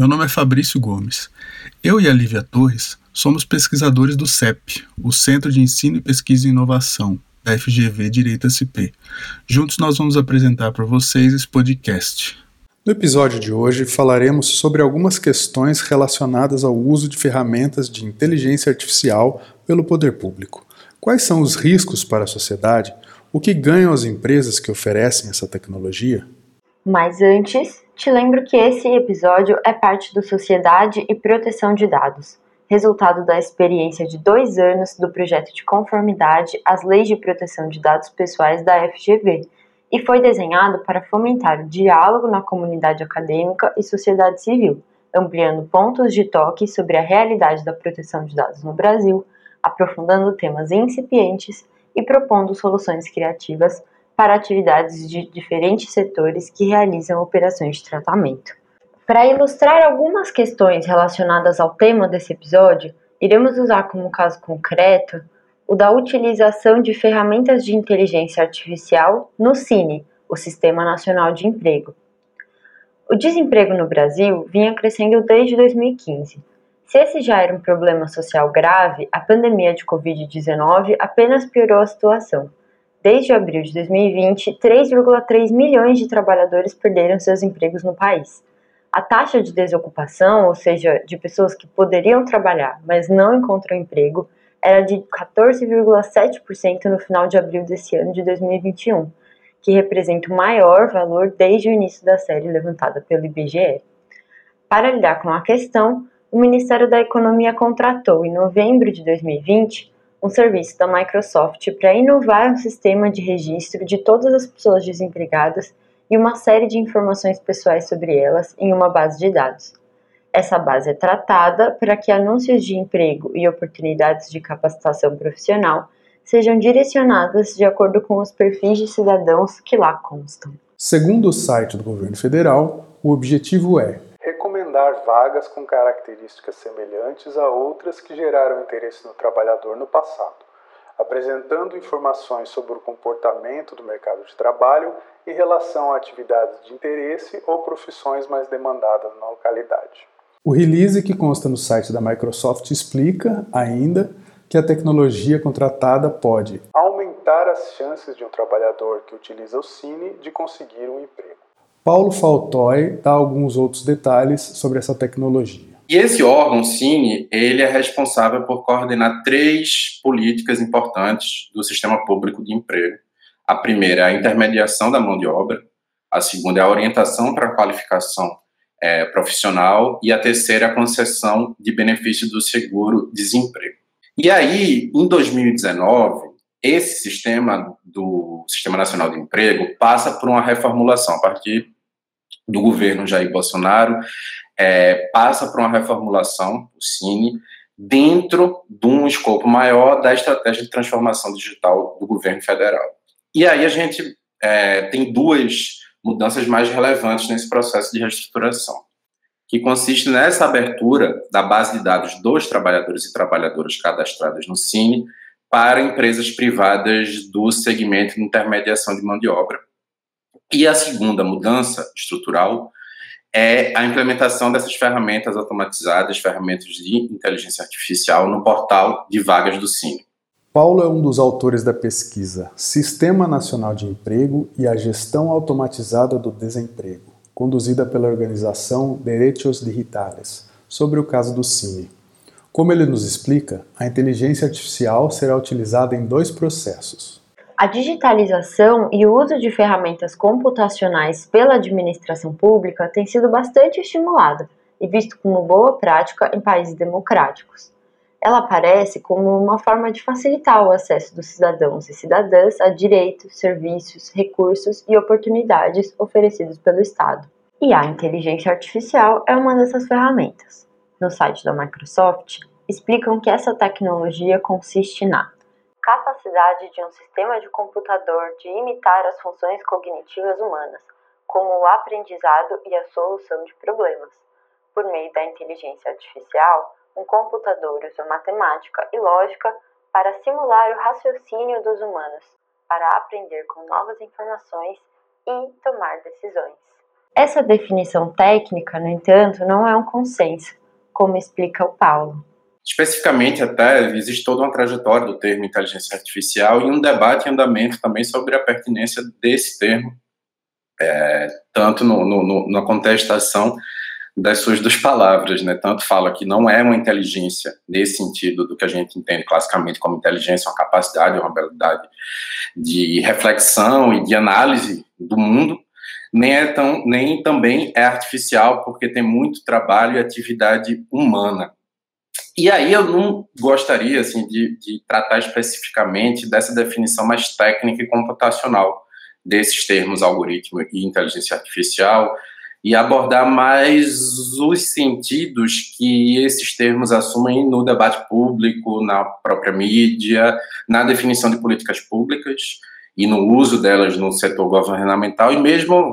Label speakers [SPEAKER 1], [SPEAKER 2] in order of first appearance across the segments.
[SPEAKER 1] Meu nome é Fabrício Gomes. Eu e a Lívia Torres somos pesquisadores do CEP, o Centro de Ensino e Pesquisa e Inovação, da FGV Direito SP. Juntos nós vamos apresentar para vocês esse podcast.
[SPEAKER 2] No episódio de hoje falaremos sobre algumas questões relacionadas ao uso de ferramentas de inteligência artificial pelo poder público. Quais são os riscos para a sociedade? O que ganham as empresas que oferecem essa tecnologia?
[SPEAKER 3] Mas antes, te lembro que esse episódio é parte do Sociedade e Proteção de Dados, resultado da experiência de dois anos do projeto de conformidade às leis de proteção de dados pessoais da FGV e foi desenhado para fomentar o diálogo na comunidade acadêmica e sociedade civil, ampliando pontos de toque sobre a realidade da proteção de dados no Brasil, aprofundando temas incipientes e propondo soluções criativas para atividades de diferentes setores que realizam operações de tratamento. Para ilustrar algumas questões relacionadas ao tema desse episódio, iremos usar como caso concreto o da utilização de ferramentas de inteligência artificial no CINE, o Sistema Nacional de Emprego. O desemprego no Brasil vinha crescendo desde 2015. Se esse já era um problema social grave, a pandemia de Covid-19 apenas piorou a situação. Desde abril de 2020, 3,3 milhões de trabalhadores perderam seus empregos no país. A taxa de desocupação, ou seja, de pessoas que poderiam trabalhar, mas não encontram emprego, era de 14,7% no final de abril desse ano de 2021, que representa o maior valor desde o início da série levantada pelo IBGE. Para lidar com a questão, o Ministério da Economia contratou, em novembro de 2020, um serviço da Microsoft para inovar o sistema de registro de todas as pessoas desempregadas e uma série de informações pessoais sobre elas em uma base de dados. Essa base é tratada para que anúncios de emprego e oportunidades de capacitação profissional sejam direcionadas de acordo com os perfis de cidadãos que lá constam.
[SPEAKER 2] Segundo o site do governo federal, o objetivo é recomendar vagas com características semelhantes a outras que geraram interesse no trabalhador no passado, apresentando informações sobre o comportamento do mercado de trabalho em relação a atividades de interesse ou profissões mais demandadas na localidade. O release que consta no site da Microsoft explica, ainda, que a tecnologia contratada pode aumentar as chances de um trabalhador que utiliza o Cine de conseguir um emprego Paulo Faltoy dá alguns outros detalhes sobre essa tecnologia.
[SPEAKER 4] E esse órgão, Cine, ele é responsável por coordenar três políticas importantes do sistema público de emprego. A primeira é a intermediação da mão de obra, a segunda é a orientação para a qualificação é, profissional e a terceira é a concessão de benefício do seguro-desemprego. E aí, em 2019, esse sistema do Sistema Nacional de Emprego passa por uma reformulação a partir do governo Jair Bolsonaro, é, passa por uma reformulação, o Cine, dentro de um escopo maior da estratégia de transformação digital do governo federal. E aí a gente é, tem duas mudanças mais relevantes nesse processo de reestruturação, que consiste nessa abertura da base de dados dos trabalhadores e trabalhadoras cadastradas no Cine para empresas privadas do segmento de intermediação de mão de obra. E a segunda mudança estrutural é a implementação dessas ferramentas automatizadas, ferramentas de inteligência artificial no portal de vagas do Cine.
[SPEAKER 2] Paulo é um dos autores da pesquisa Sistema Nacional de Emprego e a Gestão Automatizada do Desemprego, conduzida pela organização Derechos Digitales, sobre o caso do Cine. Como ele nos explica, a inteligência artificial será utilizada em dois processos.
[SPEAKER 3] A digitalização e o uso de ferramentas computacionais pela administração pública tem sido bastante estimulada e visto como boa prática em países democráticos. Ela aparece como uma forma de facilitar o acesso dos cidadãos e cidadãs a direitos, serviços, recursos e oportunidades oferecidos pelo Estado. E a inteligência artificial é uma dessas ferramentas no site da Microsoft, explicam que essa tecnologia consiste na capacidade de um sistema de computador de imitar as funções cognitivas humanas, como o aprendizado e a solução de problemas. Por meio da inteligência artificial, um computador usa matemática e lógica para simular o raciocínio dos humanos, para aprender com novas informações e tomar decisões. Essa definição técnica, no entanto, não é um consenso, como explica o Paulo.
[SPEAKER 4] Especificamente, até, existe toda uma trajetória do termo inteligência artificial e um debate em andamento também sobre a pertinência desse termo, é, tanto no, no, na contestação das suas duas palavras, né? Tanto fala que não é uma inteligência nesse sentido do que a gente entende classicamente como inteligência, uma capacidade, uma habilidade de reflexão e de análise do mundo, nem é tão, nem também é artificial porque tem muito trabalho e atividade humana. E aí eu não gostaria assim de, de tratar especificamente dessa definição mais técnica e computacional desses termos algoritmo e inteligência artificial e abordar mais os sentidos que esses termos assumem no debate público, na própria mídia, na definição de políticas públicas e no uso delas no setor governamental e mesmo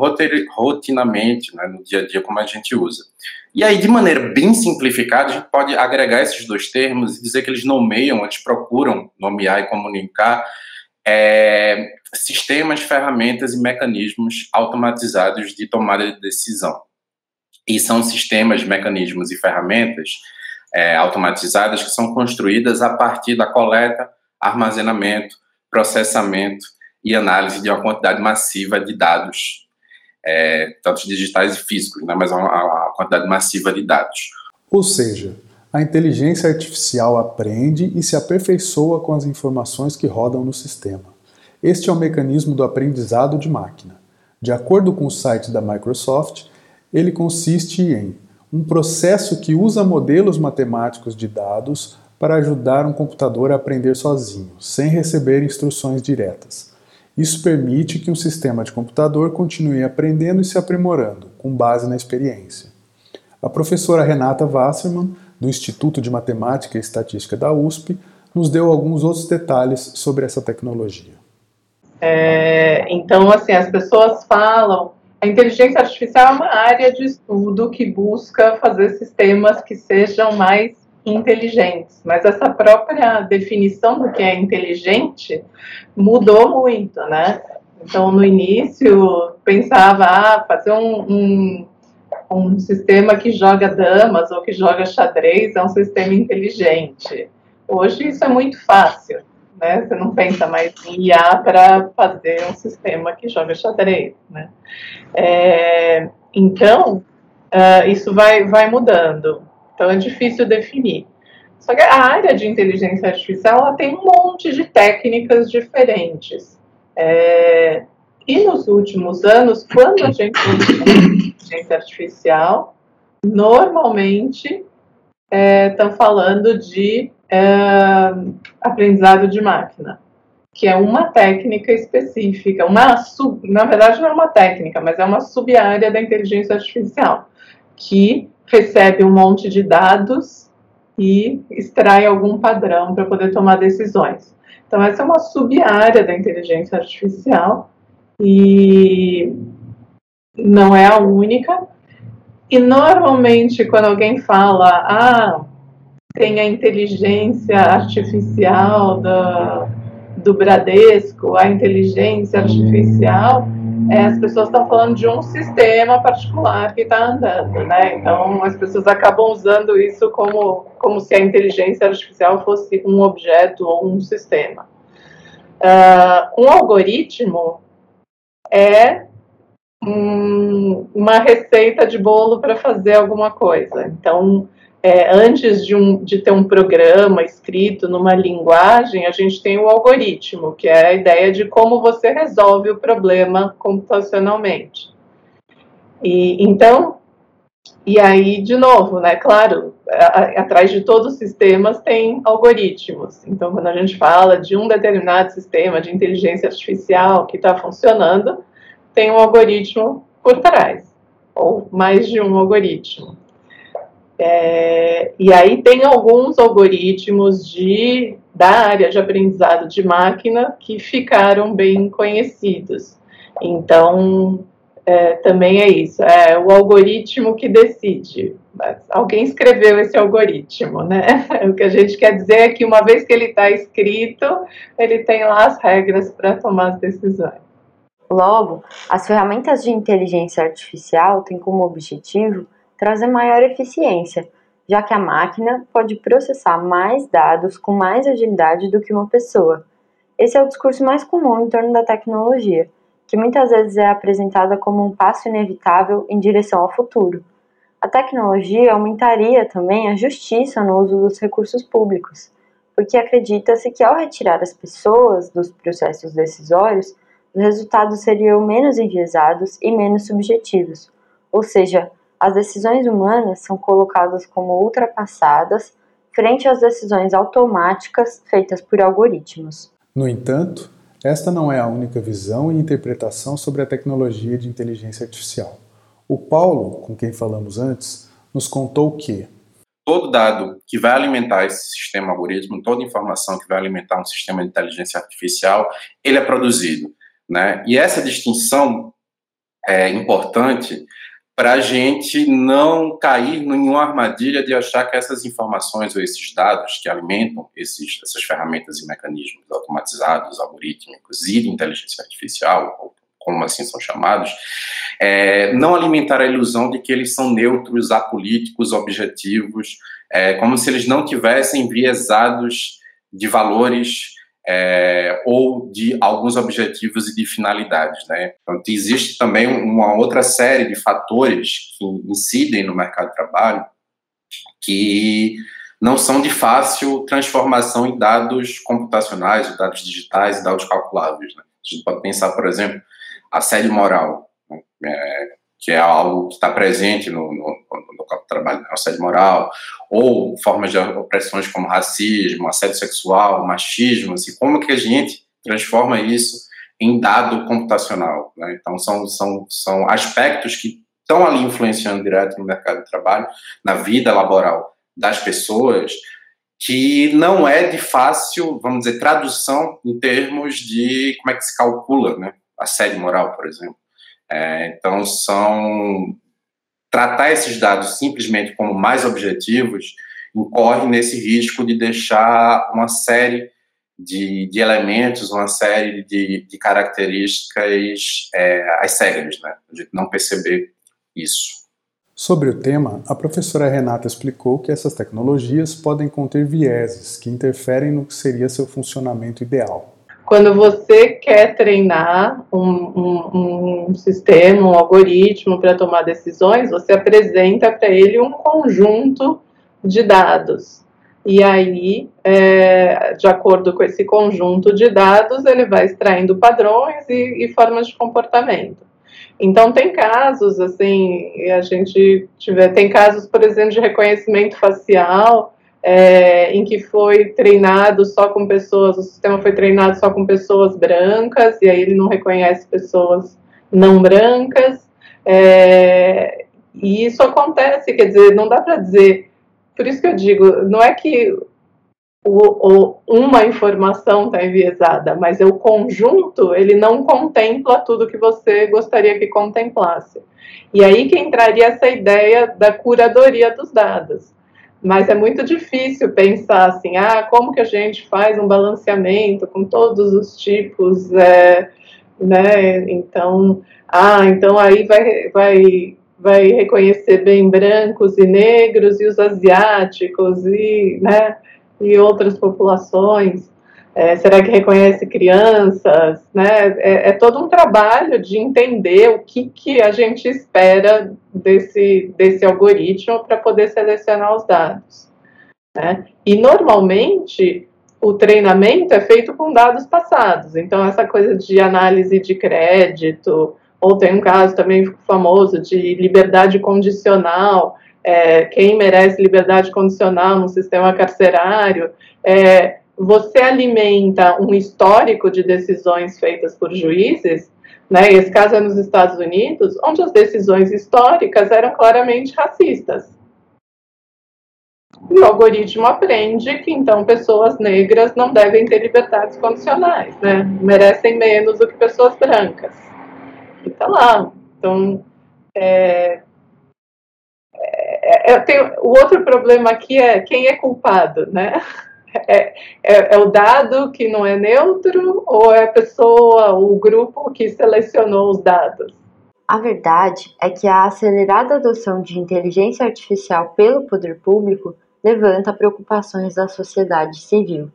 [SPEAKER 4] rotinamente, né, no dia a dia como a gente usa. E aí, de maneira bem simplificada, a gente pode agregar esses dois termos e dizer que eles nomeiam, eles procuram nomear e comunicar é, sistemas, ferramentas e mecanismos automatizados de tomada de decisão. E são sistemas, mecanismos e ferramentas é, automatizadas que são construídas a partir da coleta, armazenamento, processamento e análise de uma quantidade massiva de dados, é, tanto digitais e físicos, né, mas uma, uma quantidade massiva de dados.
[SPEAKER 2] Ou seja, a inteligência artificial aprende e se aperfeiçoa com as informações que rodam no sistema. Este é o mecanismo do aprendizado de máquina. De acordo com o site da Microsoft, ele consiste em um processo que usa modelos matemáticos de dados para ajudar um computador a aprender sozinho, sem receber instruções diretas. Isso permite que um sistema de computador continue aprendendo e se aprimorando, com base na experiência. A professora Renata Wasserman do Instituto de Matemática e Estatística da USP, nos deu alguns outros detalhes sobre essa tecnologia.
[SPEAKER 5] É, então, assim, as pessoas falam, a inteligência artificial é uma área de estudo que busca fazer sistemas que sejam mais inteligentes, mas essa própria definição do que é inteligente mudou muito, né? Então, no início, pensava, ah, fazer um, um um sistema que joga damas ou que joga xadrez é um sistema inteligente. Hoje isso é muito fácil, né? Você não pensa mais em IA para fazer um sistema que joga xadrez, né? É, então, uh, isso vai, vai mudando. Então é difícil definir. Só que a área de inteligência artificial ela tem um monte de técnicas diferentes. É, e nos últimos anos, quando a gente usa inteligência artificial, normalmente estão é, falando de é, aprendizado de máquina, que é uma técnica específica, uma sub, na verdade não é uma técnica, mas é uma sub-área da inteligência artificial, que recebe um monte de dados e extrai algum padrão para poder tomar decisões. Então, essa é uma sub-área da inteligência artificial e não é a única. E normalmente, quando alguém fala, ah, tem a inteligência artificial da, do Bradesco, a inteligência artificial, é, as pessoas estão falando de um sistema particular que está andando, né? Então, as pessoas acabam usando isso como, como se a inteligência artificial fosse um objeto ou um sistema. Uh, um algoritmo é um, uma receita de bolo para fazer alguma coisa. Então, é, antes de, um, de ter um programa escrito numa linguagem, a gente tem o algoritmo, que é a ideia de como você resolve o problema computacionalmente. E então, e aí, de novo, né? Claro, a, atrás de todos os sistemas tem algoritmos. Então, quando a gente fala de um determinado sistema de inteligência artificial que está funcionando, tem um algoritmo por trás, ou mais de um algoritmo. É, e aí tem alguns algoritmos de, da área de aprendizado de máquina que ficaram bem conhecidos. Então, é, também é isso, é o algoritmo que decide. Mas alguém escreveu esse algoritmo, né? O que a gente quer dizer é que uma vez que ele está escrito, ele tem lá as regras para tomar as decisões.
[SPEAKER 3] Logo, as ferramentas de inteligência artificial têm como objetivo trazer maior eficiência, já que a máquina pode processar mais dados com mais agilidade do que uma pessoa. Esse é o discurso mais comum em torno da tecnologia, que muitas vezes é apresentada como um passo inevitável em direção ao futuro. A tecnologia aumentaria também a justiça no uso dos recursos públicos, porque acredita-se que ao retirar as pessoas dos processos decisórios, os resultados seriam menos enviesados e menos subjetivos, ou seja, as decisões humanas são colocadas como ultrapassadas frente às decisões automáticas feitas por algoritmos.
[SPEAKER 2] No entanto, esta não é a única visão e interpretação sobre a tecnologia de inteligência artificial. O Paulo, com quem falamos antes, nos contou que
[SPEAKER 4] todo dado que vai alimentar esse sistema algoritmo, toda informação que vai alimentar um sistema de inteligência artificial, ele é produzido, né? E essa distinção é importante para a gente não cair em nenhuma armadilha de achar que essas informações ou esses dados que alimentam esses, essas ferramentas e mecanismos automatizados, algorítmicos e de inteligência artificial, como assim são chamados, é, não alimentar a ilusão de que eles são neutros, apolíticos, objetivos, é, como se eles não tivessem viesados de valores é, ou de alguns objetivos e de finalidades. Né? Então, existe também uma outra série de fatores que incidem no mercado de trabalho que não são de fácil transformação em dados computacionais, dados digitais e dados calculáveis. Né? A gente pode pensar, por exemplo, a sede moral, né? é, que é algo que está presente no, no, no do trabalho, né? assédio moral, ou formas de opressões como racismo, assédio sexual, machismo, assim, como que a gente transforma isso em dado computacional. Né? Então, são, são, são aspectos que estão ali influenciando direto no mercado de trabalho, na vida laboral das pessoas, que não é de fácil, vamos dizer, tradução em termos de como é que se calcula, né? Assédio moral, por exemplo. É, então, são tratar esses dados simplesmente como mais objetivos incorre nesse risco de deixar uma série de, de elementos, uma série de, de características é, às cegas, né? A gente não perceber isso.
[SPEAKER 2] Sobre o tema, a professora Renata explicou que essas tecnologias podem conter vieses que interferem no que seria seu funcionamento ideal.
[SPEAKER 5] Quando você quer treinar um, um, um sistema, um algoritmo para tomar decisões, você apresenta para ele um conjunto de dados. E aí, é, de acordo com esse conjunto de dados, ele vai extraindo padrões e, e formas de comportamento. Então tem casos assim, a gente tiver, tem casos, por exemplo, de reconhecimento facial é, em que foi treinado só com pessoas, o sistema foi treinado só com pessoas brancas, e aí ele não reconhece pessoas não brancas. É, e isso acontece, quer dizer, não dá para dizer. Por isso que eu digo, não é que o, o, uma informação está enviesada, mas é o conjunto, ele não contempla tudo que você gostaria que contemplasse. E aí que entraria essa ideia da curadoria dos dados. Mas é muito difícil pensar assim, ah, como que a gente faz um balanceamento com todos os tipos, é, né? Então, ah, então aí vai, vai, vai reconhecer bem brancos e negros e os asiáticos e, né? E outras populações. É, será que reconhece crianças? Né? É, é, todo um trabalho de entender o que, que a gente espera desse, desse algoritmo para poder selecionar os dados. Né? E normalmente o treinamento é feito com dados passados. Então, essa coisa de análise de crédito, ou tem um caso também famoso de liberdade condicional. É, quem merece liberdade condicional no sistema carcerário? É, você alimenta um histórico de decisões feitas por juízes, né, esse caso é nos Estados Unidos, onde as decisões históricas eram claramente racistas. E o algoritmo aprende que então pessoas negras não devem ter liberdades condicionais, né? Merecem menos do que pessoas brancas. E tá lá. Então, é, é, é, o outro problema aqui é quem é culpado, né? É, é, é, o dado que não é neutro ou é a pessoa, o grupo que selecionou os dados?
[SPEAKER 3] A verdade é que a acelerada adoção de inteligência artificial pelo poder público levanta preocupações da sociedade civil.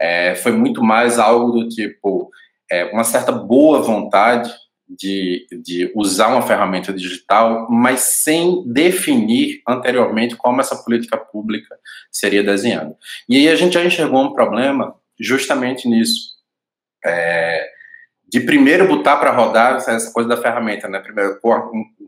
[SPEAKER 4] É, foi muito mais algo do tipo é, uma certa boa vontade de, de usar uma ferramenta digital, mas sem definir anteriormente como essa política pública seria desenhada. E aí a gente já enxergou um problema justamente nisso. É, de primeiro botar para rodar essa coisa da ferramenta, né? Primeiro,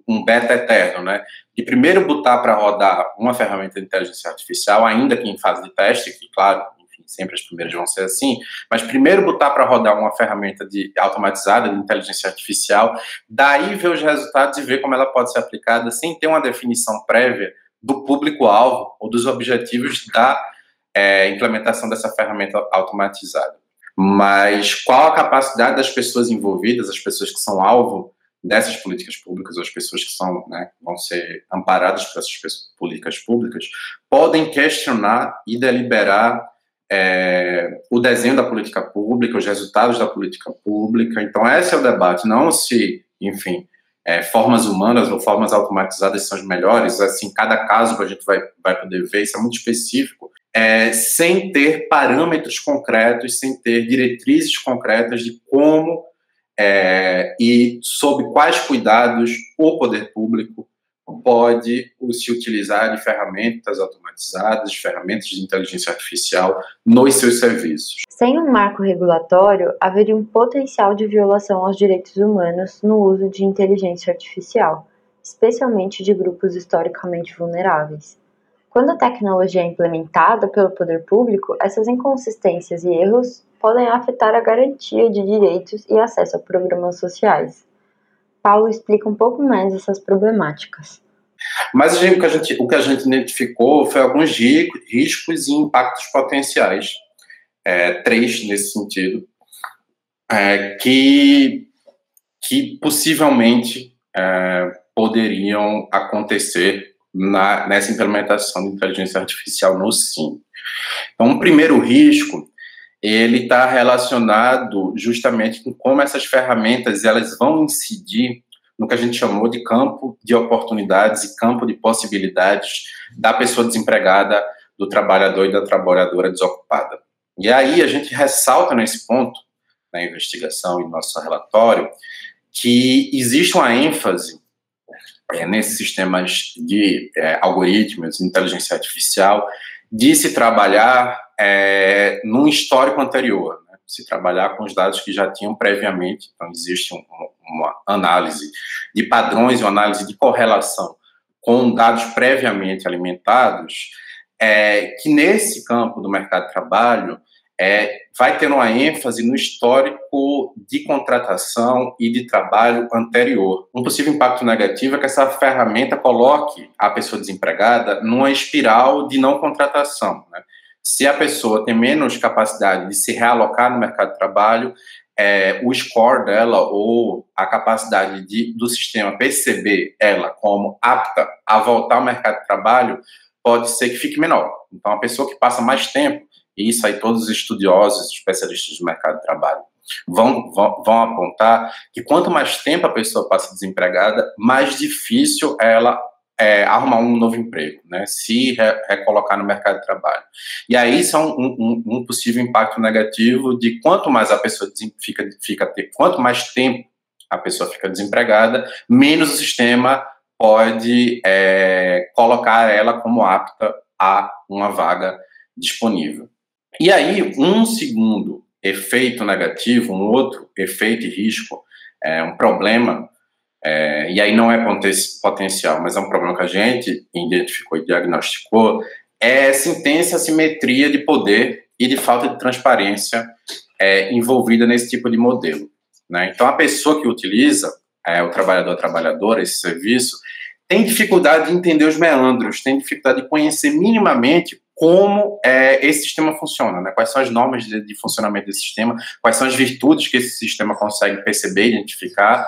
[SPEAKER 4] um, beta eterno, né? De primeiro botar para rodar uma ferramenta de inteligência artificial, ainda que em fase de teste, que, claro, sempre as primeiras vão ser assim, mas primeiro botar para rodar uma ferramenta de automatizada de inteligência artificial, daí ver os resultados e ver como ela pode ser aplicada sem ter uma definição prévia do público-alvo ou dos objetivos da é, implementação dessa ferramenta automatizada. Mas qual a capacidade das pessoas envolvidas, as pessoas que são alvo dessas políticas públicas, ou as pessoas que são, né, vão ser amparadas por essas políticas públicas, podem questionar e deliberar é, o desenho da política pública, os resultados da política pública. Então, esse é o debate, não se, enfim, é, formas humanas ou formas automatizadas são as melhores, assim, cada caso a gente vai, vai poder ver, isso é muito específico, é, sem ter parâmetros concretos, sem ter diretrizes concretas de como é, e sob quais cuidados o poder público pode se utilizar de ferramentas automatizadas, de ferramentas de inteligência artificial nos seus serviços.
[SPEAKER 3] Sem um marco regulatório, haveria um potencial de violação aos direitos humanos no uso de inteligência artificial, especialmente de grupos historicamente vulneráveis. Quando a tecnologia é implementada pelo poder público, essas inconsistências e erros podem afetar a garantia de direitos e acesso a programas sociais. Paulo explica um pouco mais essas problemáticas.
[SPEAKER 4] Mas o que a gente, o que a gente identificou foi alguns riscos e impactos potenciais, é, três nesse sentido, é, que, que possivelmente é, poderiam acontecer na, nessa implementação de inteligência artificial no SIM. Então, um primeiro risco ele está relacionado justamente com como essas ferramentas elas vão incidir no que a gente chamou de campo de oportunidades e campo de possibilidades da pessoa desempregada, do trabalhador e da trabalhadora desocupada. E aí a gente ressalta nesse ponto, na investigação e no nosso relatório, que existe uma ênfase é, nesses sistemas de é, algoritmos, inteligência artificial, de se trabalhar é, num histórico anterior, né? se trabalhar com os dados que já tinham previamente, então existe um, uma análise de padrões, uma análise de correlação com dados previamente alimentados, é, que nesse campo do mercado de trabalho é, vai ter uma ênfase no histórico de contratação e de trabalho anterior. Um possível impacto negativo é que essa ferramenta coloque a pessoa desempregada numa espiral de não contratação. Né? Se a pessoa tem menos capacidade de se realocar no mercado de trabalho, é, o score dela ou a capacidade de, do sistema perceber ela como apta a voltar ao mercado de trabalho pode ser que fique menor. Então, a pessoa que passa mais tempo, e isso aí todos os estudiosos, especialistas do mercado de trabalho, vão, vão, vão apontar que quanto mais tempo a pessoa passa desempregada, mais difícil ela é, arrumar um novo emprego, né? se re recolocar no mercado de trabalho. E aí isso é um, um, um, possível impacto negativo de quanto mais a pessoa fica, fica quanto mais tempo a pessoa fica desempregada, menos o sistema pode é, colocar ela como apta a uma vaga disponível. E aí, um segundo efeito negativo, um outro efeito e risco, é, um problema é, e aí não é potencial, mas é um problema que a gente identificou e diagnosticou, é essa intensa assimetria de poder e de falta de transparência é, envolvida nesse tipo de modelo. Né? Então, a pessoa que utiliza, é, o trabalhador, a trabalhadora, esse serviço, tem dificuldade de entender os meandros, tem dificuldade de conhecer minimamente como é, esse sistema funciona, né? quais são as normas de, de, funcionamento desse sistema, quais são as virtudes que esse sistema consegue perceber, identificar.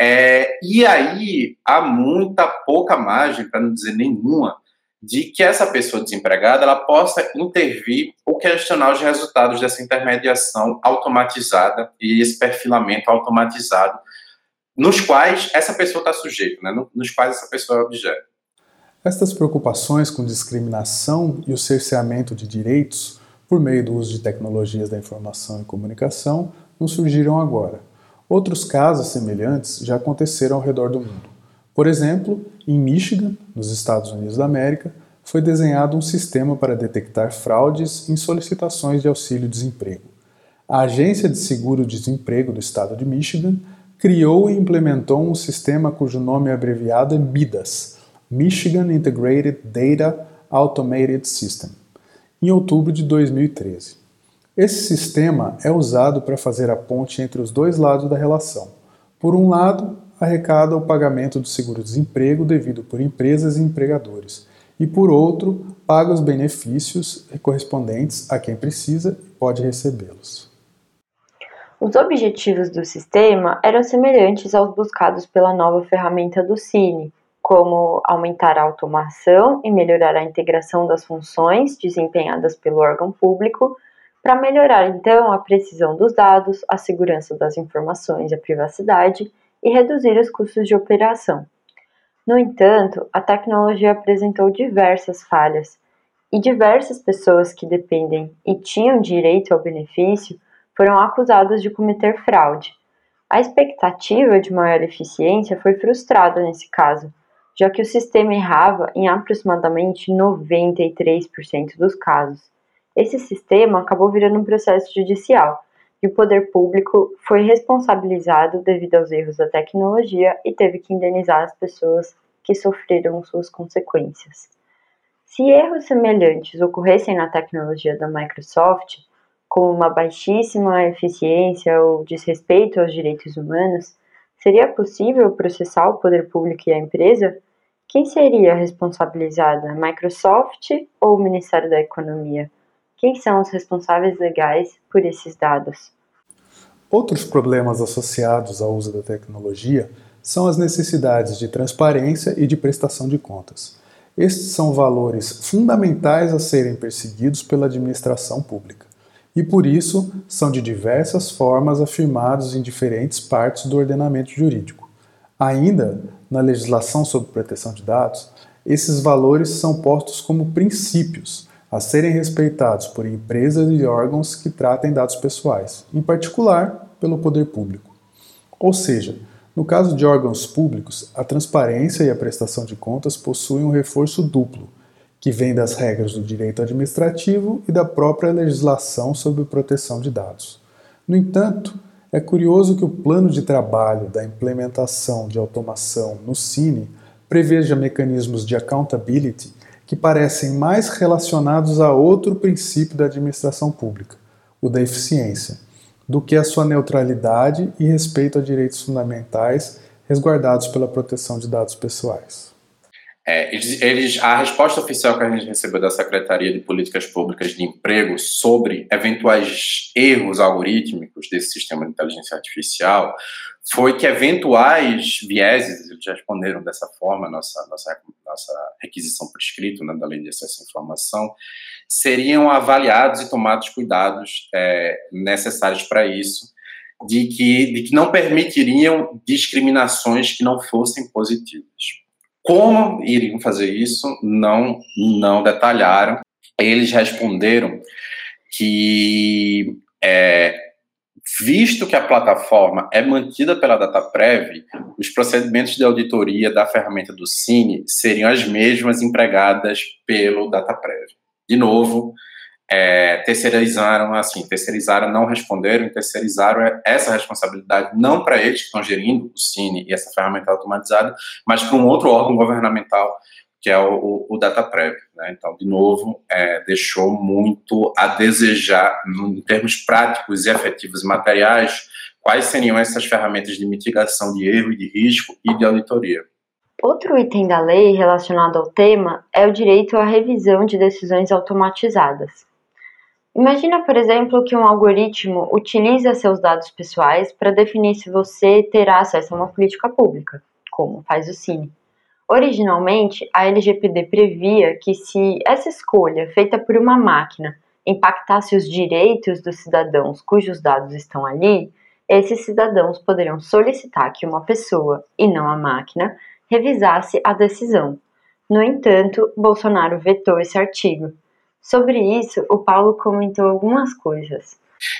[SPEAKER 4] É, e aí há muita pouca margem, para não dizer nenhuma, de que essa pessoa desempregada ela possa intervir ou questionar os resultados dessa intermediação automatizada e esse perfilamento automatizado nos quais essa pessoa está sujeita, né? nos quais essa pessoa é objeto.
[SPEAKER 2] Estas preocupações com discriminação e o cerceamento de direitos por meio do uso de tecnologias da informação e comunicação não surgiram agora. Outros casos semelhantes já aconteceram ao redor do mundo. Por exemplo, em Michigan, nos Estados Unidos da América, foi desenhado um sistema para detectar fraudes em solicitações de auxílio-desemprego. A Agência de Seguro-Desemprego do estado de Michigan criou e implementou um sistema cujo nome abreviado é MIDAS Michigan Integrated Data Automated System em outubro de 2013. Esse sistema é usado para fazer a ponte entre os dois lados da relação. Por um lado, arrecada o pagamento do seguro-desemprego devido por empresas e empregadores, e por outro, paga os benefícios correspondentes a quem precisa e pode recebê-los.
[SPEAKER 3] Os objetivos do sistema eram semelhantes aos buscados pela nova ferramenta do Cine, como aumentar a automação e melhorar a integração das funções desempenhadas pelo órgão público, para melhorar então a precisão dos dados, a segurança das informações e a privacidade e reduzir os custos de operação. No entanto, a tecnologia apresentou diversas falhas e diversas pessoas que dependem e tinham direito ao benefício foram acusadas de cometer fraude. A expectativa de maior eficiência foi frustrada nesse caso, já que o sistema errava em aproximadamente 93% dos casos. Esse sistema acabou virando um processo judicial e o poder público foi responsabilizado devido aos erros da tecnologia e teve que indenizar as pessoas que sofreram suas consequências. Se erros semelhantes ocorressem na tecnologia da Microsoft, como uma baixíssima eficiência ou desrespeito aos direitos humanos, seria possível processar o poder público e a empresa? Quem seria responsabilizada, Microsoft ou o Ministério da Economia? Quem são os responsáveis legais por esses dados?
[SPEAKER 2] Outros problemas associados ao uso da tecnologia são as necessidades de transparência e de prestação de contas. Estes são valores fundamentais a serem perseguidos pela administração pública e, por isso, são de diversas formas afirmados em diferentes partes do ordenamento jurídico. Ainda, na legislação sobre proteção de dados, esses valores são postos como princípios a serem respeitados por empresas e órgãos que tratem dados pessoais, em particular pelo poder público. Ou seja, no caso de órgãos públicos, a transparência e a prestação de contas possuem um reforço duplo, que vem das regras do direito administrativo e da própria legislação sobre proteção de dados. No entanto, é curioso que o plano de trabalho da implementação de automação no Cine preveja mecanismos de accountability que parecem mais relacionados a outro princípio da administração pública, o da eficiência, do que a sua neutralidade e respeito a direitos fundamentais resguardados pela proteção de dados pessoais.
[SPEAKER 4] É, eles, eles, a resposta oficial que a gente recebeu da Secretaria de Políticas Públicas de Emprego sobre eventuais erros algorítmicos desse sistema de inteligência artificial foi que eventuais vieses, eles responderam dessa forma, nossa, nossa, nossa requisição por escrito né, da Lei de Acesso à Informação, seriam avaliados e tomados cuidados é, necessários para isso, de que, de que não permitiriam discriminações que não fossem positivas. Como iriam fazer isso, não, não detalharam. Eles responderam que, é, visto que a plataforma é mantida pela DataPrev, os procedimentos de auditoria da ferramenta do Cine seriam as mesmas empregadas pelo DataPrev. De novo, é, terceirizaram, assim, terceirizaram, não responderam, terceirizaram essa responsabilidade não para eles que estão gerindo o Cine e essa ferramenta automatizada, mas para um outro órgão governamental que é o, o DataPrev. Né? Então, de novo, é, deixou muito a desejar, em termos práticos e efetivos e materiais, quais seriam essas ferramentas de mitigação de erro e de risco e de auditoria.
[SPEAKER 3] Outro item da lei relacionado ao tema é o direito à revisão de decisões automatizadas. Imagina, por exemplo, que um algoritmo utiliza seus dados pessoais para definir se você terá acesso a uma política pública, como faz o Cine. Originalmente, a LGPD previa que se essa escolha feita por uma máquina impactasse os direitos dos cidadãos cujos dados estão ali, esses cidadãos poderiam solicitar que uma pessoa, e não a máquina, revisasse a decisão. No entanto, Bolsonaro vetou esse artigo. Sobre isso, o Paulo comentou algumas coisas.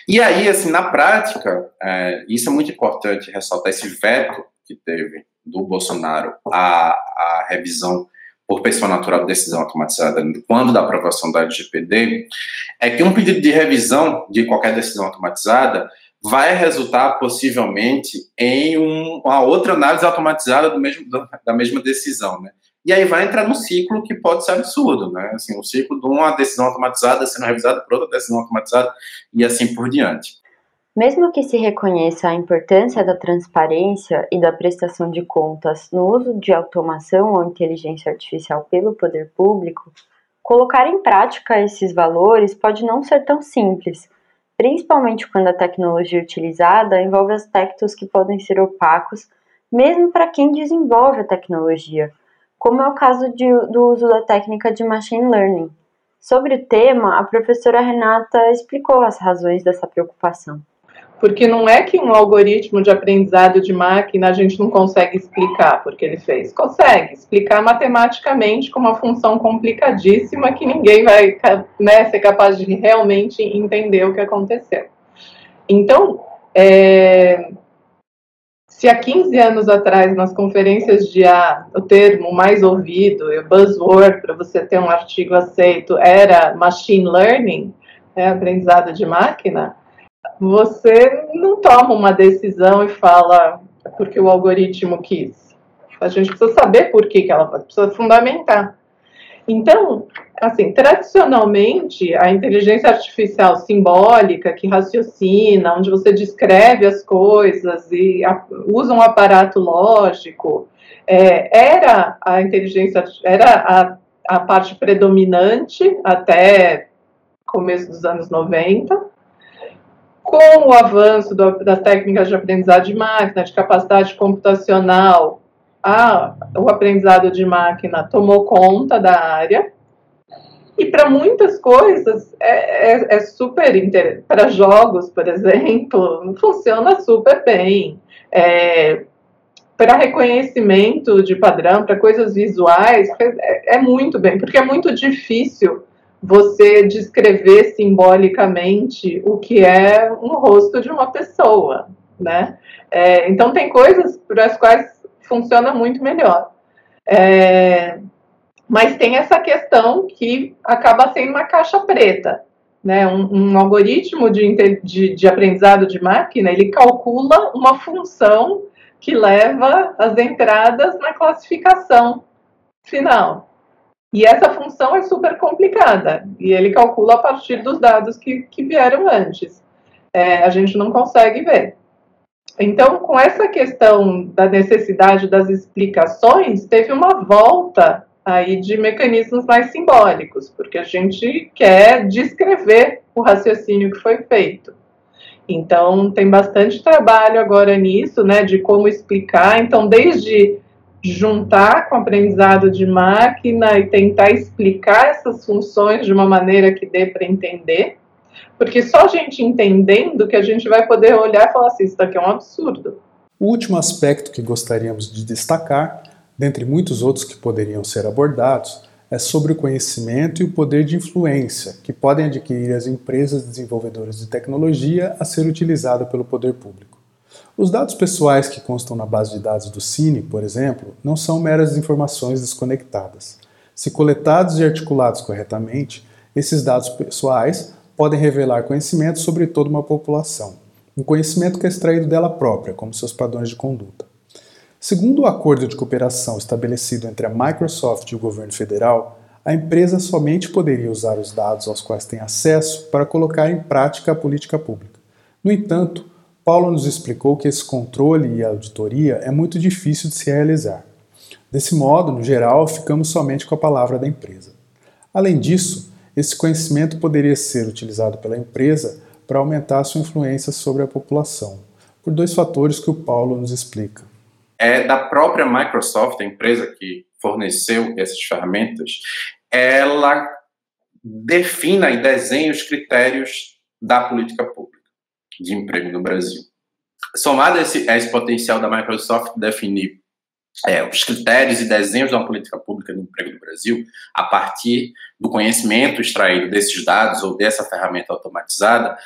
[SPEAKER 4] E aí, assim, na prática, é, isso é muito importante ressaltar esse veto que teve do Bolsonaro à, à revisão por pessoa natural de decisão automatizada quando da aprovação da LGPD, é que um pedido de revisão de qualquer decisão automatizada vai resultar possivelmente em um, uma outra análise automatizada do mesmo, da mesma decisão, né? E aí vai entrar num ciclo que pode ser absurdo, né? Assim, um ciclo de uma decisão automatizada sendo revisada por outra decisão automatizada e assim por diante.
[SPEAKER 3] Mesmo que se reconheça a importância da transparência e da prestação de contas no uso de automação ou inteligência artificial pelo poder público, colocar em prática esses valores pode não ser tão simples, principalmente quando a tecnologia utilizada envolve aspectos que podem ser opacos, mesmo para quem desenvolve a tecnologia, como é o caso de, do uso da técnica de machine learning. Sobre o tema, a professora Renata explicou as razões dessa preocupação.
[SPEAKER 5] Porque não é que um algoritmo de aprendizado de máquina a gente não consegue explicar porque ele fez. Consegue explicar matematicamente com uma função complicadíssima que ninguém vai né, ser capaz de realmente entender o que aconteceu. Então, é, se há 15 anos atrás, nas conferências de A, o termo mais ouvido, o buzzword para você ter um artigo aceito, era machine learning, né, aprendizado de máquina, você não toma uma decisão e fala porque o algoritmo quis. A gente precisa saber por que, que ela precisa fundamentar. Então, assim, tradicionalmente, a inteligência artificial simbólica, que raciocina, onde você descreve as coisas e a, usa um aparato lógico, é, era a inteligência, era a, a parte predominante até começo dos anos 90, com o avanço do, das técnicas de aprendizado de máquina, de capacidade computacional, a, o aprendizado de máquina tomou conta da área. E para muitas coisas é, é, é super interessante. Para jogos, por exemplo, funciona super bem. É, para reconhecimento de padrão, para coisas visuais, é, é muito bem, porque é muito difícil você descrever simbolicamente o que é um rosto de uma pessoa, né? É, então tem coisas para as quais funciona muito melhor. É, mas tem essa questão que acaba sendo uma caixa preta. Né? Um, um algoritmo de, de, de aprendizado de máquina, ele calcula uma função que leva as entradas na classificação final. E essa função é super complicada, e ele calcula a partir dos dados que, que vieram antes. É, a gente não consegue ver. Então, com essa questão da necessidade das explicações, teve uma volta aí de mecanismos mais simbólicos, porque a gente quer descrever o raciocínio que foi feito. Então, tem bastante trabalho agora nisso, né, de como explicar. Então, desde juntar com o aprendizado de máquina e tentar explicar essas funções de uma maneira que dê para entender, porque só a gente entendendo que a gente vai poder olhar e falar assim, isso daqui é um absurdo.
[SPEAKER 2] O último aspecto que gostaríamos de destacar, dentre muitos outros que poderiam ser abordados, é sobre o conhecimento e o poder de influência que podem adquirir as empresas desenvolvedoras de tecnologia a ser utilizado pelo poder público. Os dados pessoais que constam na base de dados do Cine, por exemplo, não são meras informações desconectadas. Se coletados e articulados corretamente, esses dados pessoais podem revelar conhecimento sobre toda uma população, um conhecimento que é extraído dela própria, como seus padrões de conduta. Segundo o acordo de cooperação estabelecido entre a Microsoft e o governo federal, a empresa somente poderia usar os dados aos quais tem acesso para colocar em prática a política pública. No entanto, Paulo nos explicou que esse controle e auditoria é muito difícil de se realizar. Desse modo, no geral, ficamos somente com a palavra da empresa. Além disso, esse conhecimento poderia ser utilizado pela empresa para aumentar sua influência sobre a população, por dois fatores que o Paulo nos explica.
[SPEAKER 4] É da própria Microsoft, a empresa que forneceu essas ferramentas, ela defina e desenha os critérios da política pública de emprego no Brasil. Somado a esse, a esse potencial da Microsoft definir é, os critérios e desenhos de uma política pública de emprego no Brasil, a partir do conhecimento extraído desses dados ou dessa ferramenta automatizada,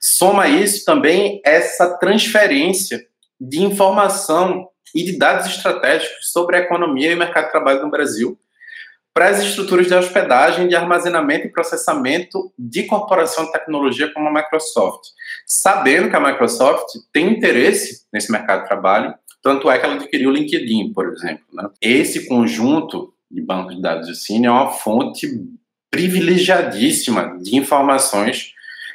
[SPEAKER 4] soma isso também essa transferência de informação e de dados estratégicos sobre a economia e o mercado de trabalho no Brasil para as estruturas de hospedagem, de armazenamento e processamento de corporação de tecnologia como a Microsoft, sabendo que a Microsoft tem interesse nesse mercado de trabalho, tanto é que ela adquiriu o LinkedIn, por exemplo. Né? Esse conjunto de bancos de dados de Cine é uma fonte privilegiadíssima de informações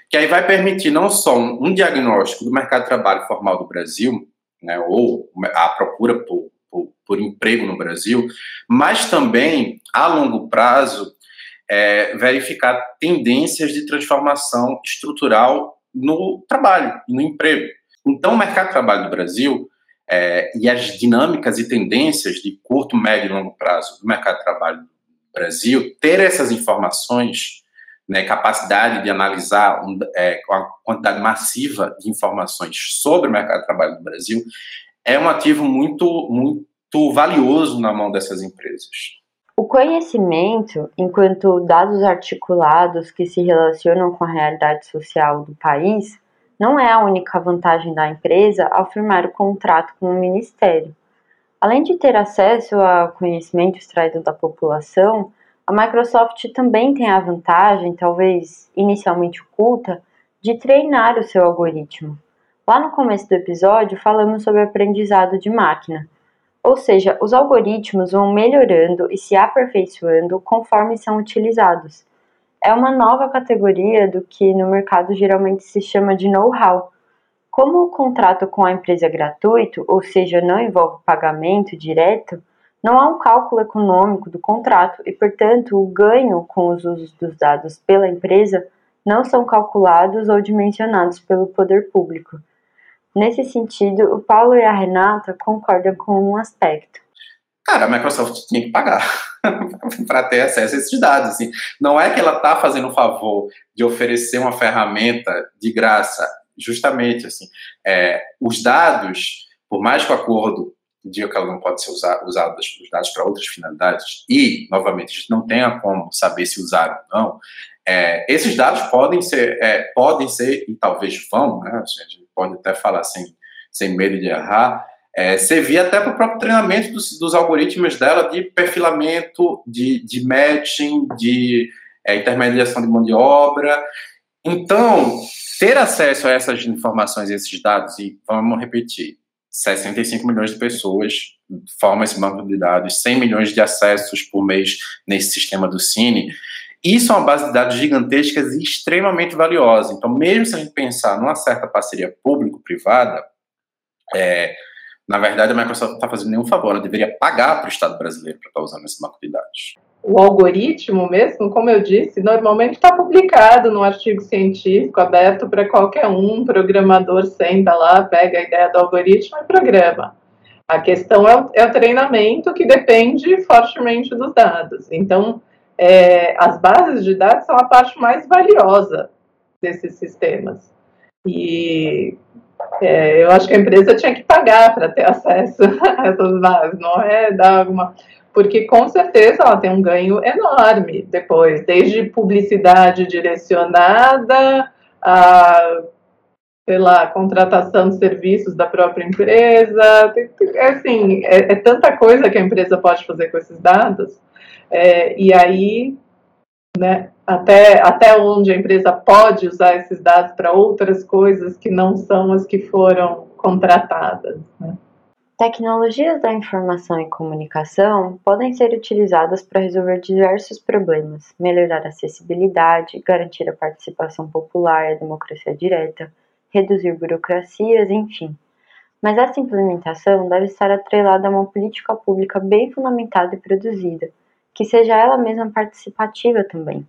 [SPEAKER 4] que aí vai permitir não só um diagnóstico do mercado de trabalho formal do Brasil, né, ou a procura por, por, por, emprego no Brasil, mas também, a longo prazo, é, verificar tendências de transformação estrutural no trabalho no emprego. Então, o mercado de trabalho do Brasil é, e as dinâmicas e tendências de curto, médio e longo prazo do mercado de trabalho do Brasil, ter essas informações, né, capacidade de analisar um, é, uma quantidade massiva de informações sobre o mercado de trabalho do Brasil, é um ativo muito, muito valioso na mão dessas empresas.
[SPEAKER 3] O conhecimento, enquanto dados articulados que se relacionam com a realidade social do país, não é a única vantagem da empresa ao firmar o contrato com o Ministério. Além de ter acesso ao conhecimento extraído da população, a Microsoft também tem a vantagem, talvez inicialmente oculta, de treinar o seu algoritmo. Lá no começo do episódio, falamos sobre aprendizado de máquina, ou seja, os algoritmos vão melhorando e se aperfeiçoando conforme são utilizados é uma nova categoria do que no mercado geralmente se chama de know-how. Como o contrato com a empresa é gratuito, ou seja, não envolve pagamento direto, não há um cálculo econômico do contrato e, portanto, o ganho com os usos dos dados pela empresa não são calculados ou dimensionados pelo poder público. Nesse sentido, o Paulo e a Renata concordam com um aspecto.
[SPEAKER 4] Cara, a Microsoft tinha que pagar para ter acesso a esses dados. Assim. Não é que ela está fazendo o favor de oferecer uma ferramenta de graça, justamente assim. É, os dados, por mais que o acordo diga que ela não pode ser usada, usada os dados para outras finalidades, e, novamente, a gente não tenha como saber se usaram ou não, é, esses dados podem ser, é, podem ser, e talvez vão, né, a gente pode até falar sem, sem medo de errar, é, servir até para o próprio treinamento dos, dos, algoritmos dela de perfilamento, de, de matching, de é, intermediação de mão de obra. Então, ter acesso a essas informações, esses dados, e vamos repetir, 65 milhões de pessoas formam esse banco de dados, 100 milhões de acessos por mês nesse sistema do Cine. Isso é uma base de dados gigantescas e extremamente valiosa. Então, mesmo se a gente pensar numa certa parceria público-privada, é, na verdade, a Microsoft não está fazendo nenhum favor, ela deveria pagar para o Estado brasileiro para estar tá usando esse banco de dados.
[SPEAKER 5] O algoritmo mesmo, como eu disse, normalmente está publicado num artigo científico aberto para qualquer um, programador senta lá, pega a ideia do algoritmo e programa. A questão é o, é o treinamento que depende fortemente dos dados. Então, é, as bases de dados são a parte mais valiosa desses sistemas. E é, eu acho que a empresa tinha que pagar para ter acesso a essas bases, não é dar alguma. Porque com certeza ela tem um ganho enorme depois, desde publicidade direcionada a, lá, contratação de serviços da própria empresa. É assim, é, é tanta coisa que a empresa pode fazer com esses dados. É, e aí né? Até, até onde a empresa pode usar esses dados para outras coisas que não são as que foram contratadas. Né?
[SPEAKER 3] Tecnologias da informação e comunicação podem ser utilizadas para resolver diversos problemas, melhorar a acessibilidade, garantir a participação popular e a democracia direta, reduzir burocracias, enfim. Mas essa implementação deve estar atrelada a uma política pública bem fundamentada e produzida, que seja ela mesma participativa também.